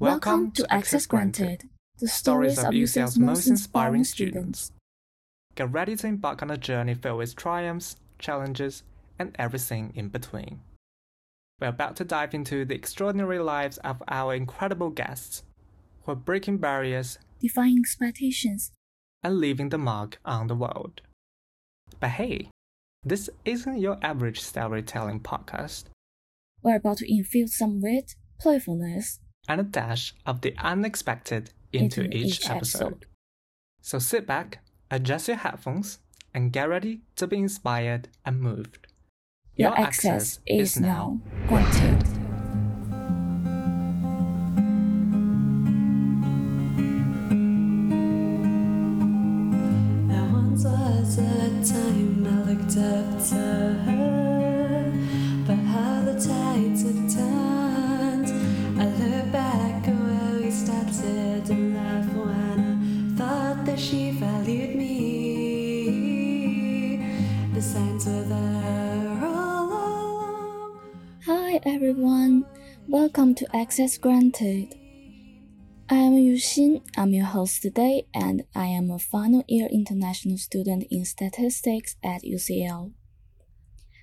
Welcome to Access Granted, the stories of UCL's most inspiring students. Get ready to embark on a journey filled with triumphs, challenges, and everything in between. We're about to dive into the extraordinary lives of our incredible guests who are breaking barriers, Defying expectations. and leaving the mark on the world. But hey, this isn't your average storytelling podcast, We're about to infuse some wit, playfulness and a dash of the unexpected into, into each, episode. So sit back, adjust your headphones, and get ready to be inspired and moved. Your access is now granted. There once was a time I looked up to her, Access Granted. I am Yuxin, I'm your host today, and I am a final year international student in statistics at UCL.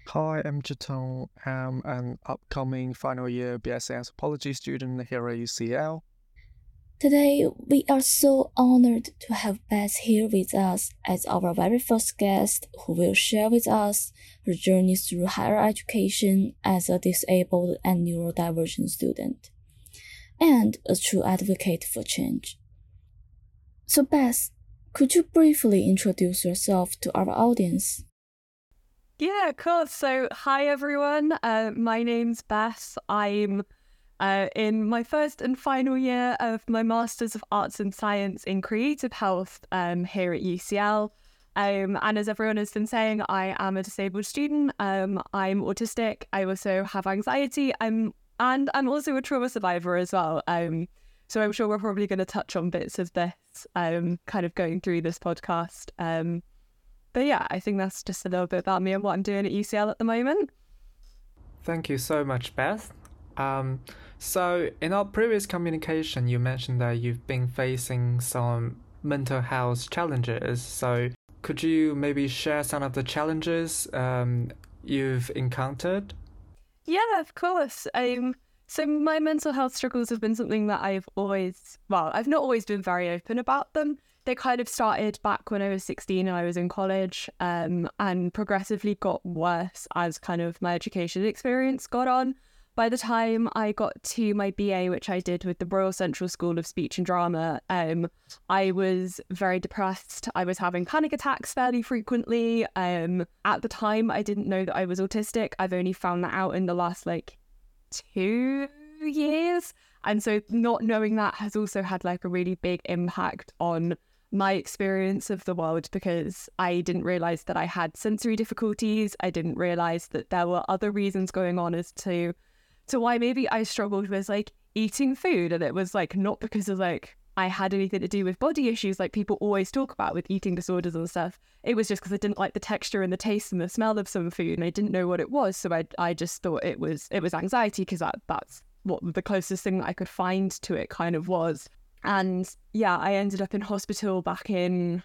Hi, I'm Zhitong. I'm an upcoming final year BSc Anthropology student here at UCL. Today, we are so honored to have Beth here with us as our very first guest who will share with us her journey through higher education as a disabled and neurodivergent student, and a true advocate for change. So, Beth, could you briefly introduce yourself to our audience? Yeah, of course. So, hi everyone. Uh, my name's Beth. I'm uh, in my first and final year of my Masters of Arts and Science in Creative Health um, here at UCL. Um, and as everyone has been saying, I am a disabled student. Um, I'm autistic. I also have anxiety. I'm and I'm also a trauma survivor as well. Um, so I'm sure we're probably going to touch on bits of this, um, kind of going through this podcast. Um, but yeah, I think that's just a little bit about me and what I'm doing at UCL at the moment. Thank you so much, Beth. So, in our previous communication, you mentioned that you've been facing some mental health challenges. So, could you maybe share some of the challenges um, you've encountered? Yeah, of course. Um, so my mental health struggles have been something that I've always, well, I've not always been very open about them. They kind of started back when I was 16 and I was in college, um, and progressively got worse as kind of my education experience got on. By the time I got to my BA, which I did with the Royal Central School of Speech and Drama, um, I was very depressed. I was having panic attacks fairly frequently. Um, at the time, I didn't know that I was autistic. I've only found that out in the last like two years. And so not knowing that has also had like a really big impact on my experience of the world because I didn't realize that I had sensory difficulties. I didn't realize that there were other reasons going on as to to why maybe I struggled with like eating food and it was like not because of like I had anything to do with body issues like people always talk about with eating disorders and stuff. It was just because I didn't like the texture and the taste and the smell of some food and I didn't know what it was. So I I just thought it was it was anxiety because that that's what the closest thing that I could find to it kind of was. And yeah, I ended up in hospital back in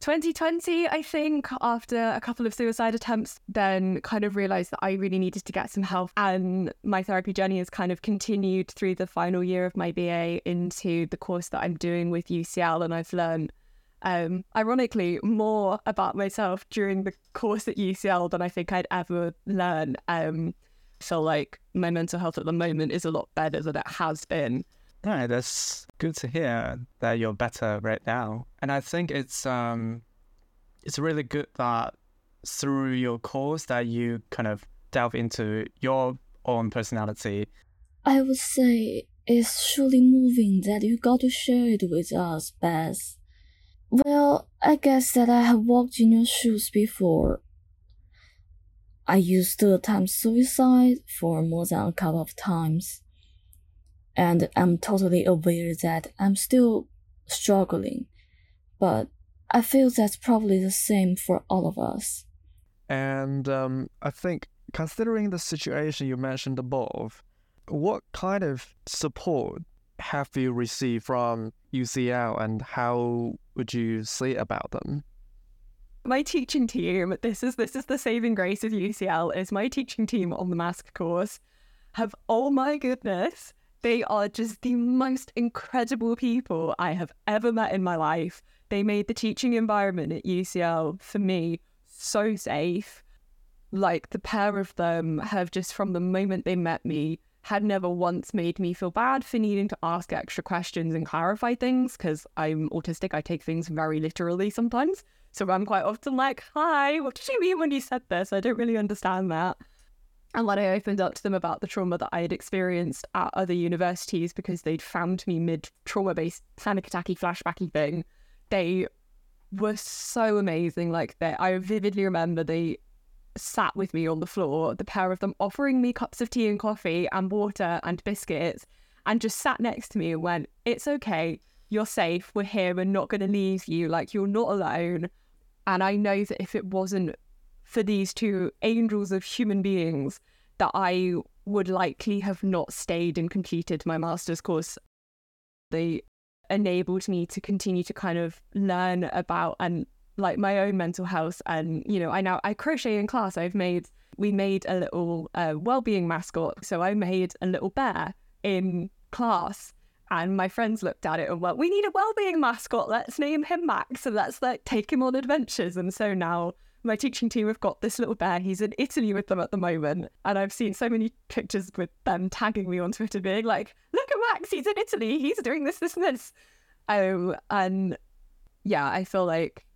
2020, I think, after a couple of suicide attempts, then kind of realized that I really needed to get some help. And my therapy journey has kind of continued through the final year of my BA into the course that I'm doing with UCL. And I've learned, um, ironically, more about myself during the course at UCL than I think I'd ever learn. Um, so, like, my mental health at the moment is a lot better than it has been. Yeah, that's good to hear that you're better right now. And I think it's um it's really good that through your course that you kind of delve into your own personality. I would say it's truly moving that you got to share it with us, Beth. Well, I guess that I have walked in your shoes before. I used to attempt suicide for more than a couple of times. And I'm totally aware that I'm still struggling. But I feel that's probably the same for all of us. And um, I think considering the situation you mentioned above, what kind of support have you received from UCL and how would you say about them? my teaching team this is this is the saving grace of ucl is my teaching team on the MASc course have oh my goodness they are just the most incredible people i have ever met in my life they made the teaching environment at ucl for me so safe like the pair of them have just from the moment they met me had never once made me feel bad for needing to ask extra questions and clarify things because i'm autistic i take things very literally sometimes so I'm quite often like, hi, what did you mean when you said this? I don't really understand that. And when I opened up to them about the trauma that I had experienced at other universities because they'd found me mid trauma based panic attacky flashbacky thing, they were so amazing. Like they I vividly remember they sat with me on the floor, the pair of them offering me cups of tea and coffee and water and biscuits, and just sat next to me and went, It's okay, you're safe, we're here, we're not gonna leave you, like you're not alone. And I know that if it wasn't for these two angels of human beings, that I would likely have not stayed and completed my master's course. They enabled me to continue to kind of learn about and like my own mental health. And, you know, I now I crochet in class. I've made, we made a little uh, well-being mascot. So I made a little bear in class and my friends looked at it and went, "We need a well-being mascot. Let's name him Max, and let's like take him on adventures." And so now my teaching team have got this little bear. He's in Italy with them at the moment, and I've seen so many pictures with them tagging me on Twitter, being like, "Look at Max. He's in Italy. He's doing this, this, and this." Um, and yeah, I feel like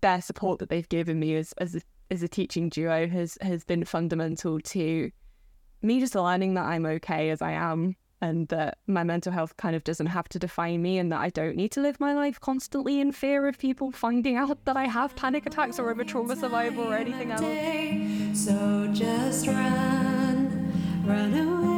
their support that they've given me as as a, as a teaching duo has has been fundamental to me just learning that I'm okay as I am and that my mental health kind of doesn't have to define me and that I don't need to live my life constantly in fear of people finding out that I have panic attacks or I'm a trauma survivor or anything else. So just run, run away.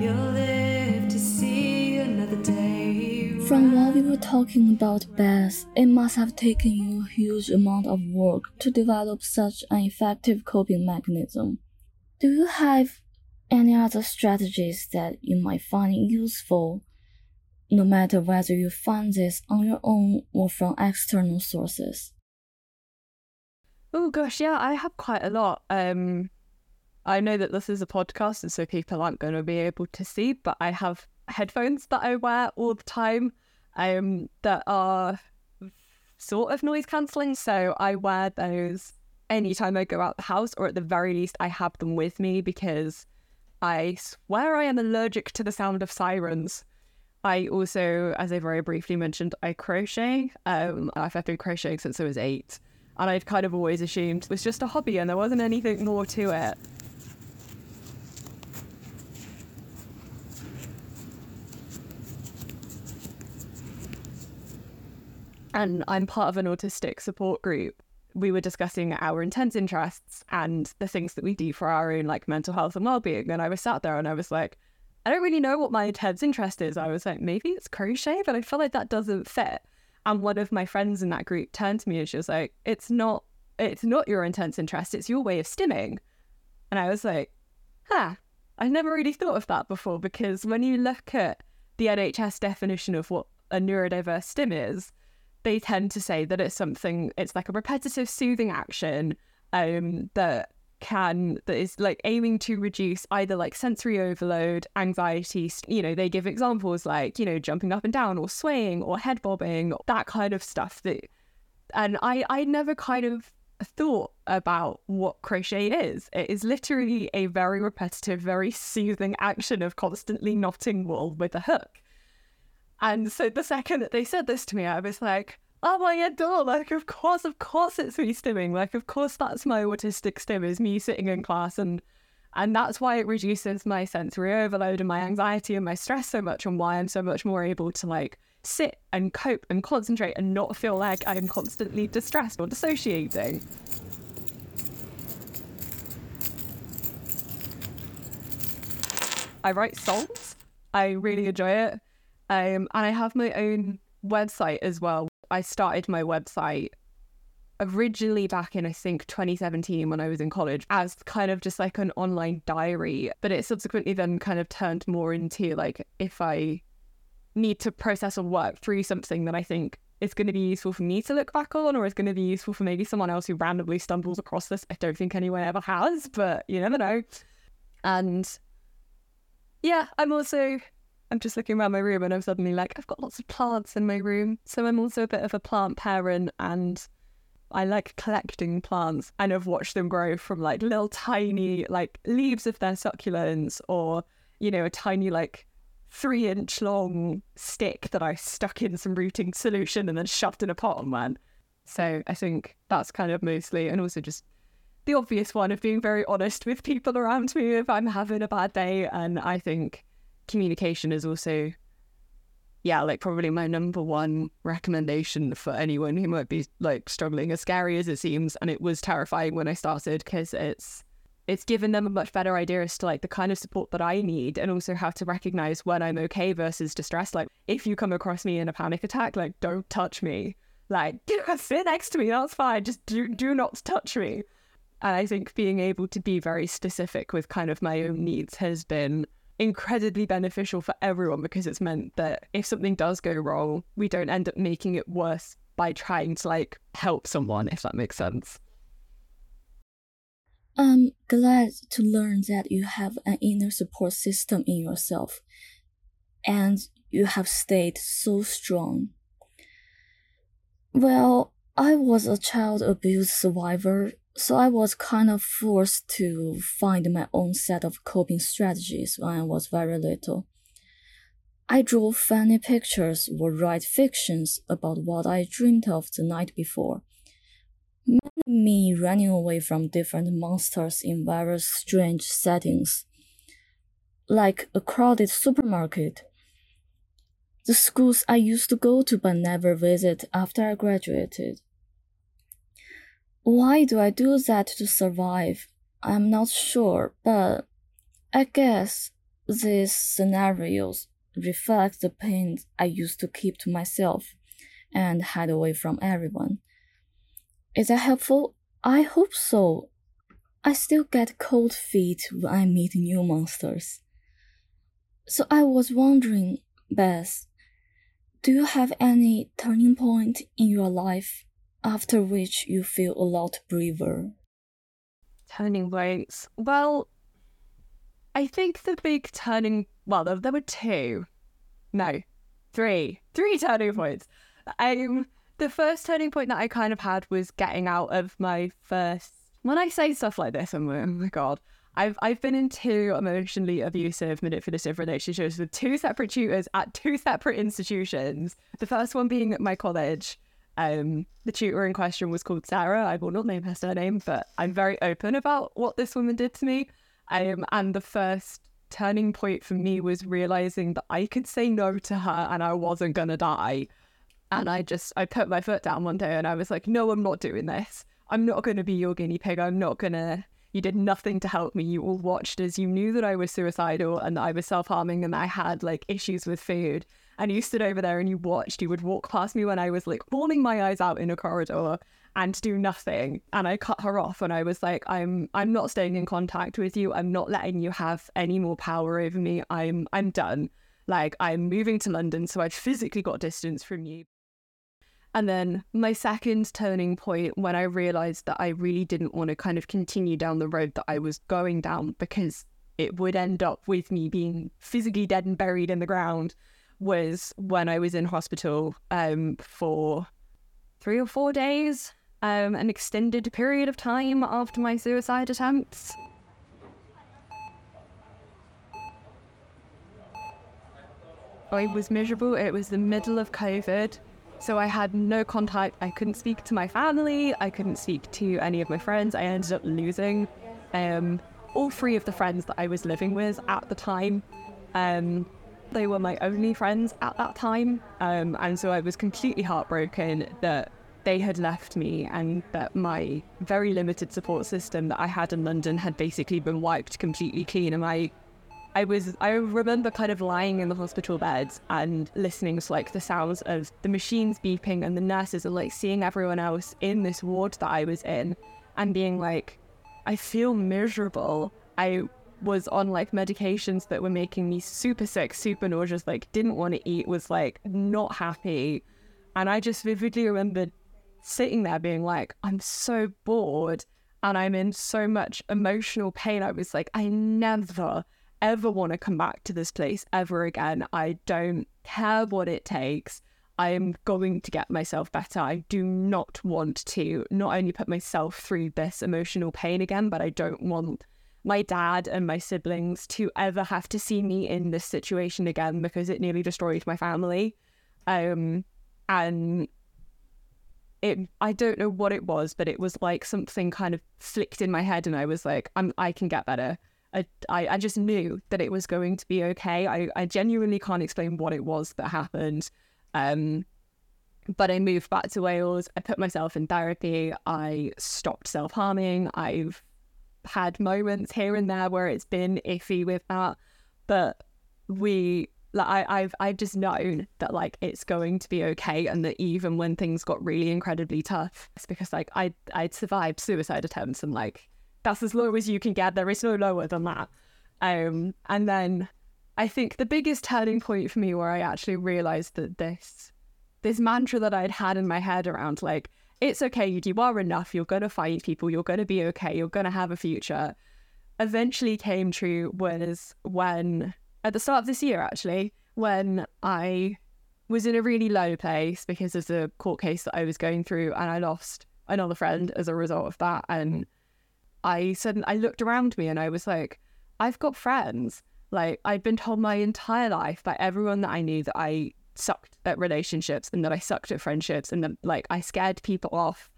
You'll live to see another day. From what we were talking about, Beth, it must have taken you a huge amount of work to develop such an effective coping mechanism. Do you have any other strategies that you might find useful, no matter whether you find this on your own or from external sources? Oh gosh, yeah, I have quite a lot. Um, I know that this is a podcast, and so people aren't going to be able to see, but I have headphones that I wear all the time, um, that are sort of noise cancelling. So I wear those anytime I go out the house, or at the very least, I have them with me because I swear I am allergic to the sound of sirens. I also, as I very briefly mentioned, I crochet. Um, I've been crocheting since I was eight, and I'd kind of always assumed it was just a hobby and there wasn't anything more to it. And I'm part of an autistic support group we were discussing our intense interests and the things that we do for our own like mental health and well-being and i was sat there and i was like i don't really know what my intense interest is. I was like maybe it's crochet but i feel like that doesn't fit. And one of my friends in that group turned to me and she was like it's not it's not your intense interest it's your way of stimming. And i was like huh i never really thought of that before because when you look at the nhs definition of what a neurodiverse stim is they tend to say that it's something it's like a repetitive soothing action um that can that is like aiming to reduce either like sensory overload anxiety you know they give examples like you know jumping up and down or swaying or head bobbing that kind of stuff that and i i never kind of thought about what crochet is. It is literally a very repetitive very soothing action of constantly knotting wool with a hook and so the second that they said this to me, I was like, oh my god, like of course, of course it's me stimming. Like of course that's my autistic stim is me sitting in class and and that's why it reduces my sensory overload and my anxiety and my stress so much and why I'm so much more able to like sit and cope and concentrate and not feel like I'm constantly distressed or dissociating. I write songs. I really enjoy it. Um, and I have my own website as well. I started my website originally back in I think 2017 when I was in college as kind of just like an online diary, but it subsequently then kind of turned more into like if I need to process or work through something that I think is going to be useful for me to look back on or is going to be useful for maybe someone else who randomly stumbles across this. I don't think anyone ever has, but you never know. And yeah, I'm also I'm just looking around my room and I'm suddenly like, I've got lots of plants in my room. So I'm also a bit of a plant parent and I like collecting plants and I've watched them grow from like little tiny like leaves of their succulents or, you know, a tiny like three inch long stick that I stuck in some rooting solution and then shoved in a pot on one. So I think that's kind of mostly and also just the obvious one of being very honest with people around me if I'm having a bad day. And I think communication is also, yeah, like probably my number one recommendation for anyone who might be like struggling, as scary as it seems. And it was terrifying when I started because it's it's given them a much better idea as to like the kind of support that I need and also how to recognize when I'm okay versus distress. Like if you come across me in a panic attack, like don't touch me. Like sit next to me, that's fine. Just do do not touch me. And I think being able to be very specific with kind of my own needs has been incredibly beneficial for everyone because it's meant that if something does go wrong, we don't end up making it worse by trying to like help someone, if that makes sense. I'm glad to learn that you have an inner support system in yourself and you have stayed so strong. Well, I was a child abuse survivor so I was kind of forced to find my own set of coping strategies when I was very little. I drew funny pictures or write fictions about what I dreamed of the night before. Me running away from different monsters in various strange settings, like a crowded supermarket. The schools I used to go to but never visit after I graduated why do I do that to survive? I'm not sure, but I guess these scenarios reflect the pain I used to keep to myself and hide away from everyone. Is that helpful? I hope so. I still get cold feet when I meet new monsters. So I was wondering, Beth, do you have any turning point in your life after which you feel a lot braver? Turning points. Well, I think the big turning, well, there, there were two. No, three. Three turning points. Um, the first turning point that I kind of had was getting out of my first. When I say stuff like this, I'm like, oh my god. I've I've been in two emotionally abusive, manipulative relationships with two separate tutors at two separate institutions. The first one being at my college, um, the tutor in question was called Sarah. I will not name her surname, but I'm very open about what this woman did to me. Um, and the first turning point for me was realizing that I could say no to her and I wasn't gonna die. And I just I put my foot down one day and I was like, no, I'm not doing this. I'm not gonna be your guinea pig. I'm not gonna. You did nothing to help me. You all watched as you knew that I was suicidal and that I was self harming and I had like issues with food and you stood over there and you watched. You would walk past me when I was like bawling my eyes out in a corridor and do nothing. And I cut her off and I was like, I'm I'm not staying in contact with you. I'm not letting you have any more power over me. I'm I'm done. Like I'm moving to London, so I've physically got distance from you. And then my second turning point when I realized that I really didn't want to kind of continue down the road that I was going down because it would end up with me being physically dead and buried in the ground was when I was in hospital um, for three or four days, um, an extended period of time after my suicide attempts. I was miserable. It was the middle of COVID. So I had no contact. I couldn't speak to my family. I couldn't speak to any of my friends. I ended up losing um, all three of the friends that I was living with at the time. Um, they were my only friends at that time. Um, and so I was completely heartbroken that they had left me and that my very limited support system that I had in London had basically been wiped completely clean. And my I was I remember kind of lying in the hospital beds and listening to like the sounds of the machines beeping and the nurses and like seeing everyone else in this ward that I was in and being like, I feel miserable. I was on like medications that were making me super sick, super nauseous, like didn't want to eat, was like not happy. And I just vividly remembered sitting there being like, I'm so bored and I'm in so much emotional pain. I was like, I never ever want to come back to this place ever again. I don't care what it takes. I'm going to get myself better. I do not want to not only put myself through this emotional pain again, but I don't want my dad and my siblings to ever have to see me in this situation again because it nearly destroyed my family. Um, and it, I don't know what it was, but it was like something kind of flicked in my head, and I was like, I'm, I can get better. I, I, I just knew that it was going to be okay. I, I genuinely can't explain what it was that happened. Um, but I moved back to Wales. I put myself in therapy. I stopped self harming. I've had moments here and there where it's been iffy with that, but we like I, I've I've just known that like it's going to be okay, and that even when things got really incredibly tough, it's because like I I'd survived suicide attempts, and like that's as low as you can get. There is no lower than that. Um, and then I think the biggest turning point for me where I actually realized that this this mantra that I'd had in my head around like it's okay, you are enough, you're gonna find people, you're gonna be okay, you're gonna have a future, eventually came true was when at the start of this year actually, when I was in a really low place because of the court case that I was going through and I lost another friend as a result of that and I suddenly I looked around me and I was like, I've got friends. Like I'd been told my entire life by everyone that I knew that I sucked at relationships and that I sucked at friendships and that like I scared people off.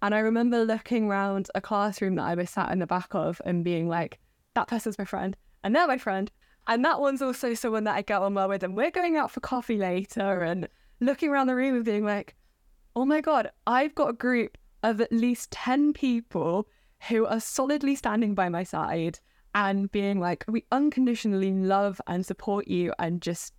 And I remember looking around a classroom that I was sat in the back of and being like, that person's my friend, and they're my friend, and that one's also someone that I get on well with, and we're going out for coffee later, and looking around the room and being like, oh my god, I've got a group of at least ten people who are solidly standing by my side and being like, we unconditionally love and support you and just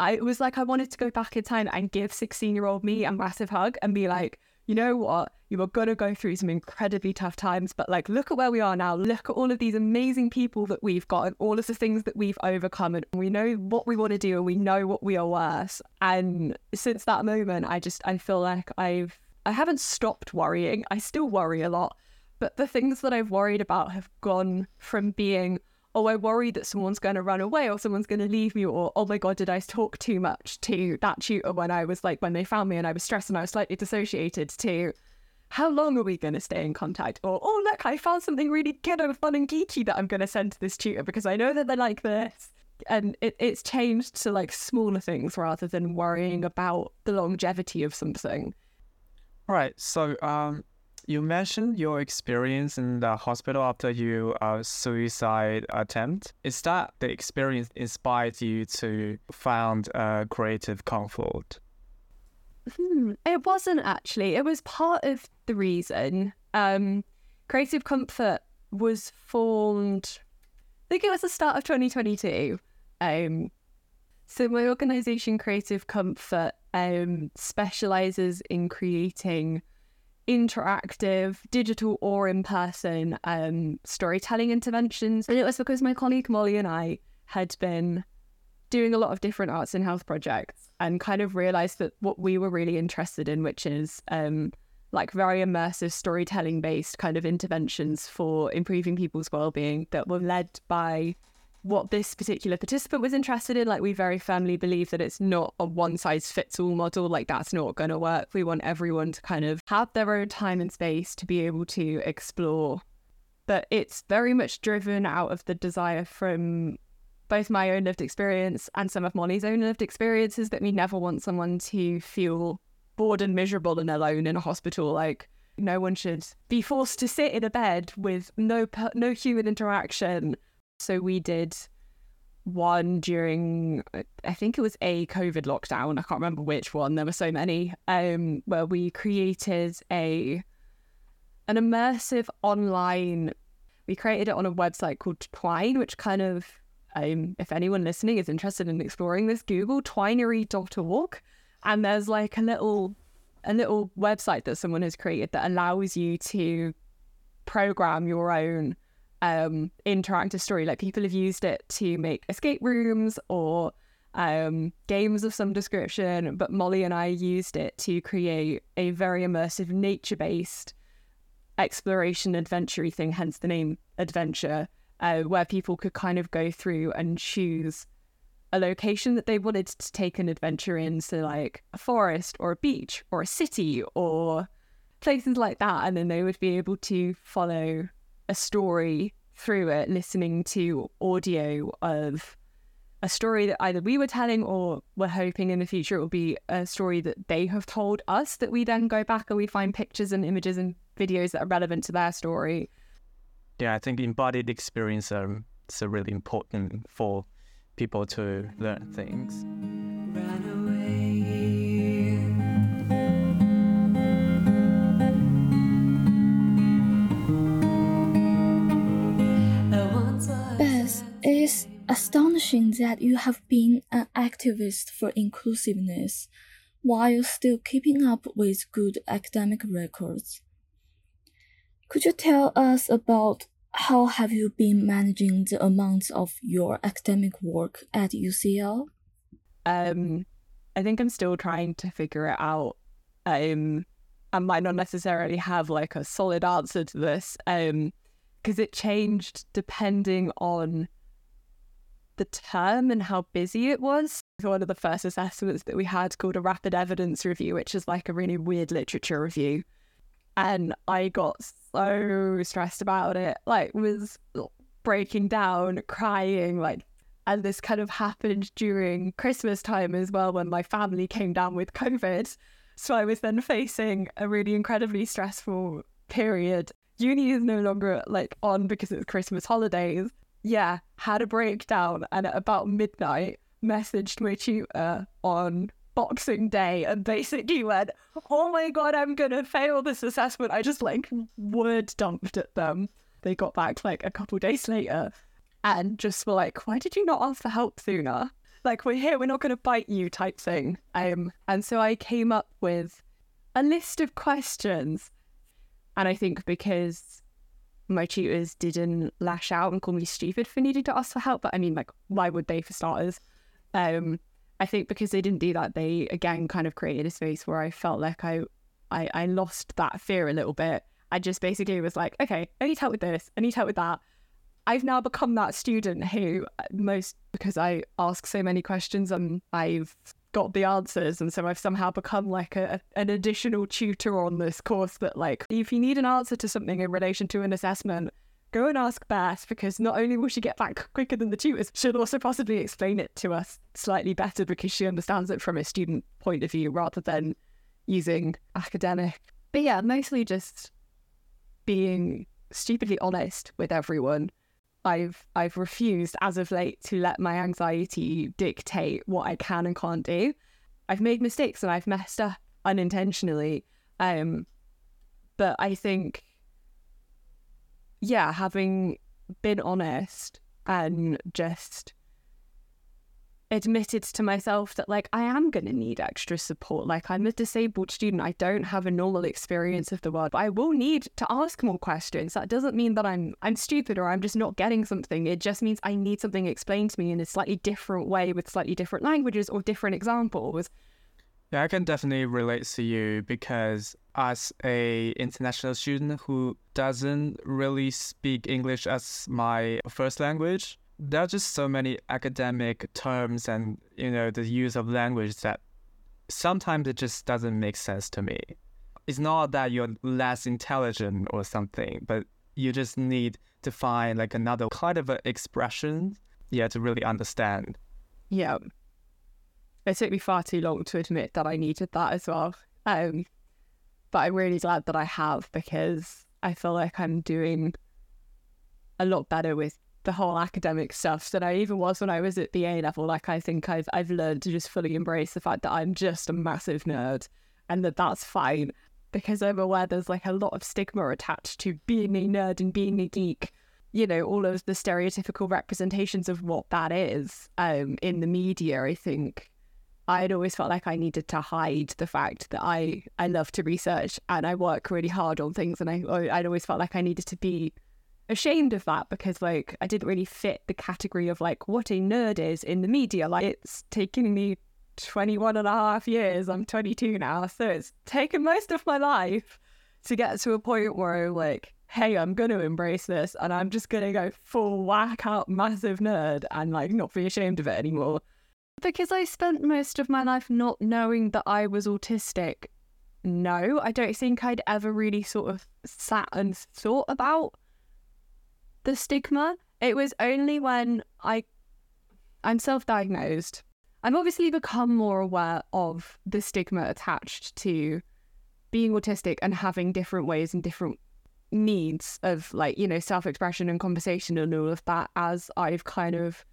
I it was like I wanted to go back in time and give 16 year old me a massive hug and be like, you know what? You are gonna go through some incredibly tough times, but like look at where we are now. Look at all of these amazing people that we've got and all of the things that we've overcome and we know what we want to do and we know what we are worth. And since that moment I just I feel like I've I haven't stopped worrying. I still worry a lot, but the things that I've worried about have gone from being, oh, I worry that someone's going to run away or someone's going to leave me, or oh my God, did I talk too much to that tutor when I was like, when they found me and I was stressed and I was slightly dissociated, to how long are we going to stay in contact? Or, oh, look, I found something really good and fun and geeky that I'm going to send to this tutor because I know that they like this. And it, it's changed to like smaller things rather than worrying about the longevity of something. Right. So, um, you mentioned your experience in the hospital after your uh, suicide attempt. Is that the experience inspired you to found a creative comfort? Hmm, it wasn't actually. It was part of the reason. Um, creative comfort was formed. I think it was the start of 2022. Um, so my organization, Creative Comfort, um, specializes in creating interactive, digital or in person um, storytelling interventions. And it was because my colleague Molly and I had been doing a lot of different arts and health projects and kind of realized that what we were really interested in, which is um, like very immersive storytelling based kind of interventions for improving people's well-being that were led by what this particular participant was interested in. Like, we very firmly believe that it's not a one size fits all model. Like, that's not going to work. We want everyone to kind of have their own time and space to be able to explore. But it's very much driven out of the desire from both my own lived experience and some of Molly's own lived experiences that we never want someone to feel bored and miserable and alone in a hospital. Like, no one should be forced to sit in a bed with no no human interaction so we did one during I think it was a COVID lockdown. I can't remember which one. There were so many. Um, where we created a an immersive online. We created it on a website called Twine, which kind of Um, if anyone listening is interested in exploring this, Google twinery.org, and there's like a little a little website that someone has created that allows you to program your own um, interactive story. Like people have used it to make escape rooms or um, games of some description, but Molly and I used it to create a very immersive nature based exploration adventure thing, hence the name adventure, uh, where people could kind of go through and choose a location that they wanted to take an adventure in, so like a forest or a beach or a city or places like that, and then they would be able to follow a story through it, listening to audio of a story that either we were telling or we're hoping in the future it will be a story that they have told us that we then go back and we find pictures and images and videos that are relevant to their story. Yeah, I think embodied experience um, is really important for people to learn things. Ran astonishing that you have been an activist for inclusiveness while still keeping up with good academic records. Could you tell us about how have you been managing the amounts of your academic work at UCL? Um, I think I'm still trying to figure it out. Um, I might not necessarily have like a solid answer to this, um, because it changed depending on the term and how busy it was. One of the first assessments that we had called a rapid evidence review, which is like a really weird literature review. And I got so stressed about it, like was breaking down, crying, like and this kind of happened during Christmas time as well when my family came down with COVID. So I was then facing a really incredibly stressful period. Uni is no longer like on because it's Christmas holidays. Yeah, had a breakdown and at about midnight messaged my tutor on Boxing Day and basically went, Oh my god, I'm gonna fail this assessment. I just like word dumped at them. They got back like a couple days later and just were like, Why did you not ask for help sooner? Like we're here, we're not gonna bite you type thing. Um and so I came up with a list of questions. And I think because my tutors didn't lash out and call me stupid for needing to ask for help, but I mean like why would they for starters? Um I think because they didn't do that, they again kind of created a space where I felt like I, I, I lost that fear a little bit. I just basically was like, okay, I need help with this, I need help with that. I've now become that student who most because I ask so many questions and I've got the answers, and so I've somehow become like a an additional tutor on this course. That like, if you need an answer to something in relation to an assessment, go and ask Beth because not only will she get back quicker than the tutors, she'll also possibly explain it to us slightly better because she understands it from a student point of view rather than using academic. But yeah, mostly just being stupidly honest with everyone. I've I've refused as of late to let my anxiety dictate what I can and can't do. I've made mistakes and I've messed up unintentionally. Um but I think yeah, having been honest and just admitted to myself that like I am going to need extra support. Like I'm a disabled student. I don't have a normal experience of the world. But I will need to ask more questions. That doesn't mean that I'm I'm stupid or I'm just not getting something. It just means I need something explained to me in a slightly different way with slightly different languages or different examples. Yeah, I can definitely relate to you because as a international student who doesn't really speak English as my first language, there are just so many academic terms and you know the use of language that sometimes it just doesn't make sense to me. It's not that you're less intelligent or something, but you just need to find like another kind of expression, yeah, to really understand. Yeah. It took me far too long to admit that I needed that as well. Um, but I'm really glad that I have because I feel like I'm doing a lot better with the whole academic stuff than I even was when I was at the A level. Like I think I've I've learned to just fully embrace the fact that I'm just a massive nerd and that that's fine because I'm aware there's like a lot of stigma attached to being a nerd and being a geek. you know, all of the stereotypical representations of what that is um, in the media, I think I'd always felt like I needed to hide the fact that I, I love to research and I work really hard on things. And I, I'd always felt like I needed to be ashamed of that because like I didn't really fit the category of like what a nerd is in the media. Like it's taken me 21 and a half years. I'm 22 now. So it's taken most of my life to get to a point where I'm like, hey, I'm going to embrace this and I'm just going to go full whack out massive nerd and like not be ashamed of it anymore. Because I spent most of my life not knowing that I was autistic. No, I don't think I'd ever really sort of sat and thought about the stigma. It was only when I I'm self-diagnosed. I've obviously become more aware of the stigma attached to being autistic and having different ways and different needs of like, you know, self-expression and conversation and all of that as I've kind of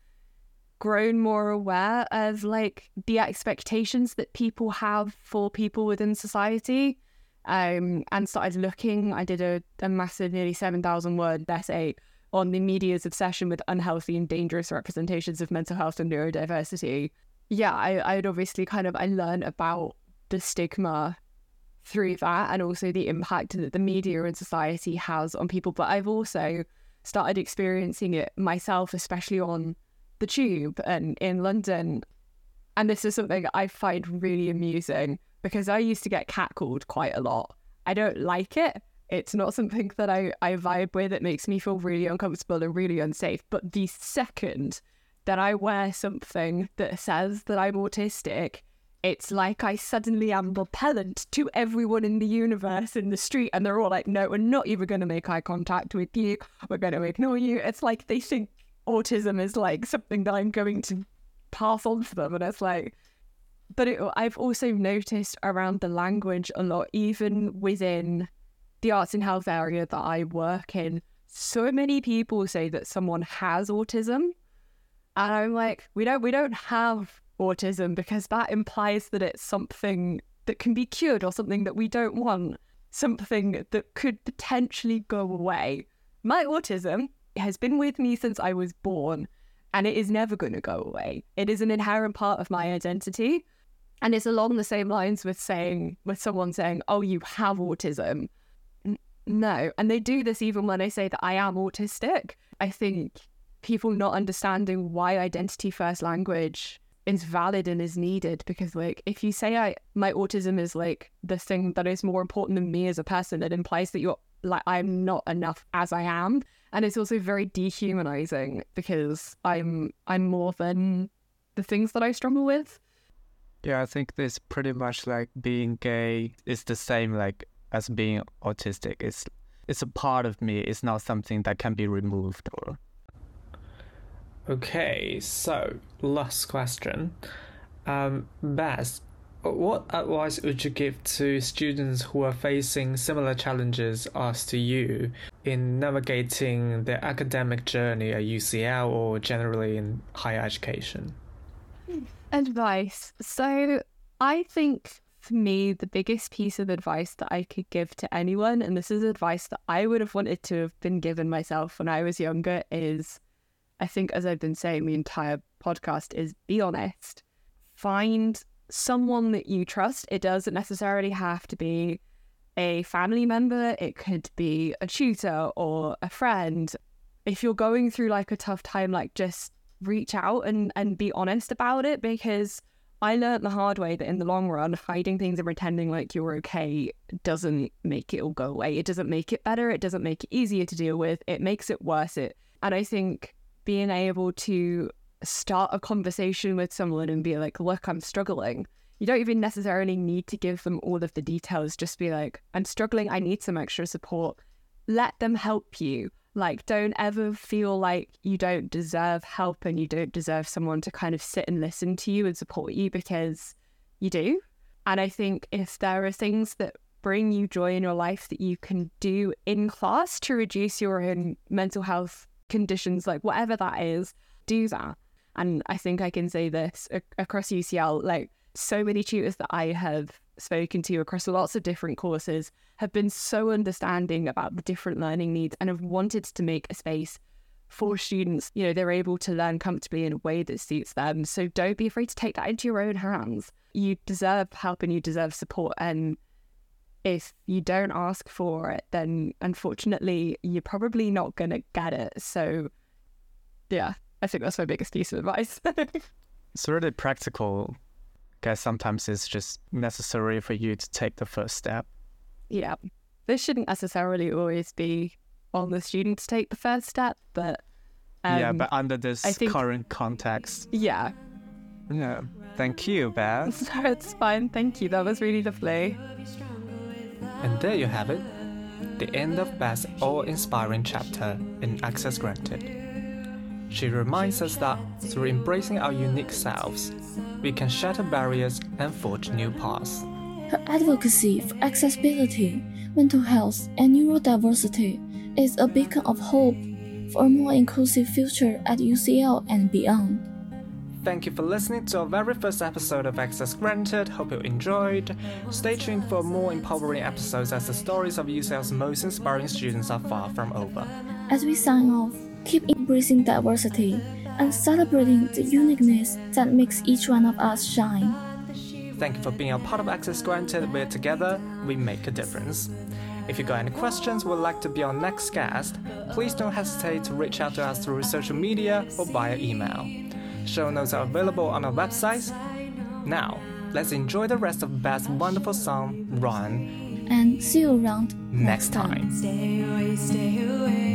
grown more aware of like the expectations that people have for people within society um and started looking i did a, a massive nearly 7000 word essay on the media's obsession with unhealthy and dangerous representations of mental health and neurodiversity yeah i i'd obviously kind of i learned about the stigma through that and also the impact that the media and society has on people but i've also started experiencing it myself especially on the tube and in London. And this is something I find really amusing because I used to get catcalled quite a lot. I don't like it. It's not something that I, I vibe with. It makes me feel really uncomfortable and really unsafe. But the second that I wear something that says that I'm autistic, it's like I suddenly am repellent to everyone in the universe in the street. And they're all like, no, we're not even going to make eye contact with you. We're going to ignore you. It's like they think autism is like something that I'm going to pass on to them. And it's like, but it, I've also noticed around the language a lot, even within the arts and health area that I work in. So many people say that someone has autism, and I'm like, we don't, we don't have autism because that implies that it's something that can be cured or something that we don't want, something that could potentially go away. My autism has been with me since I was born and it is never going to go away. It is an inherent part of my identity. And it's along the same lines with saying, with someone saying, oh, you have autism. No. And they do this even when I say that I am autistic. I think people not understanding why identity first language is valid and is needed because like if you say I my autism is like the thing that is more important than me as a person, it implies that you're like I'm not enough as I am and it's also very dehumanizing because I'm I'm more than the things that I struggle with. Yeah, I think this pretty much like being gay is the same like as being autistic. It's it's a part of me. It's not something that can be removed or. Okay, so last question. Um, Beth, what advice would you give to students who are facing similar challenges as to you in navigating their academic journey at UCL or generally in higher education? Advice. So, I think for me, the biggest piece of advice that I could give to anyone, and this is advice that I would have wanted to have been given myself when I was younger, is I think, as I've been saying the entire podcast, is be honest. Find someone that you trust. It doesn't necessarily have to be a family member, it could be a tutor or a friend. If you're going through like a tough time, like just reach out and, and be honest about it because I learned the hard way that in the long run, hiding things and pretending like you're okay doesn't make it all go away. It doesn't make it better. It doesn't make it easier to deal with. It makes it worse. It and I think being able to start a conversation with someone and be like, look, I'm struggling. You don't even necessarily need to give them all of the details. Just be like, I'm struggling. I need some extra support. Let them help you. Like, don't ever feel like you don't deserve help and you don't deserve someone to kind of sit and listen to you and support you because you do. And I think if there are things that bring you joy in your life that you can do in class to reduce your own mental health conditions, like whatever that is, do that. And I think I can say this across UCL, like so many tutors that I have spoken to across lots of different courses have been so understanding about the different learning needs and have wanted to make a space for mm. students. You know, they're able to learn comfortably in a way that suits them. So don't be afraid to take that into your own hands. You deserve help and you deserve support. And if you don't ask for it, then unfortunately, you're probably not going to get it. So, yeah, I think that's my biggest piece of advice. It's really practical. Guess sometimes it's just necessary for you to take the first step. yeah, this shouldn't necessarily always be on the student to take the first step, but um, yeah, but under this think- current context. yeah, Yeah. Thank you, Beth. so it's fine. Thank you. That was really lovely. And there you have it, the end of Beth's awe-inspiring chapter in Access Granted. She reminds us that through embracing our unique selves, we can shatter barriers and forge new paths. Her advocacy for accessibility, mental health, and neurodiversity is a beacon of hope for a more inclusive future at UCL and beyond. Thank you for listening to our very first episode of Access Granted. Hope you enjoyed. Stay tuned for more empowering episodes as the stories of UCL's most inspiring students are far from over. As we sign off, keep embracing diversity and celebrating the uniqueness that makes each one of us shine. Thank you for being a part of Access Granted, where together we make a difference. If you've got any questions or would like to be our next guest, please don't hesitate to reach out to us through social media or via email. Show notes are available on our website. Now, let's enjoy the rest of Beth's wonderful song, Run, And see you around next time. Stay away, stay away.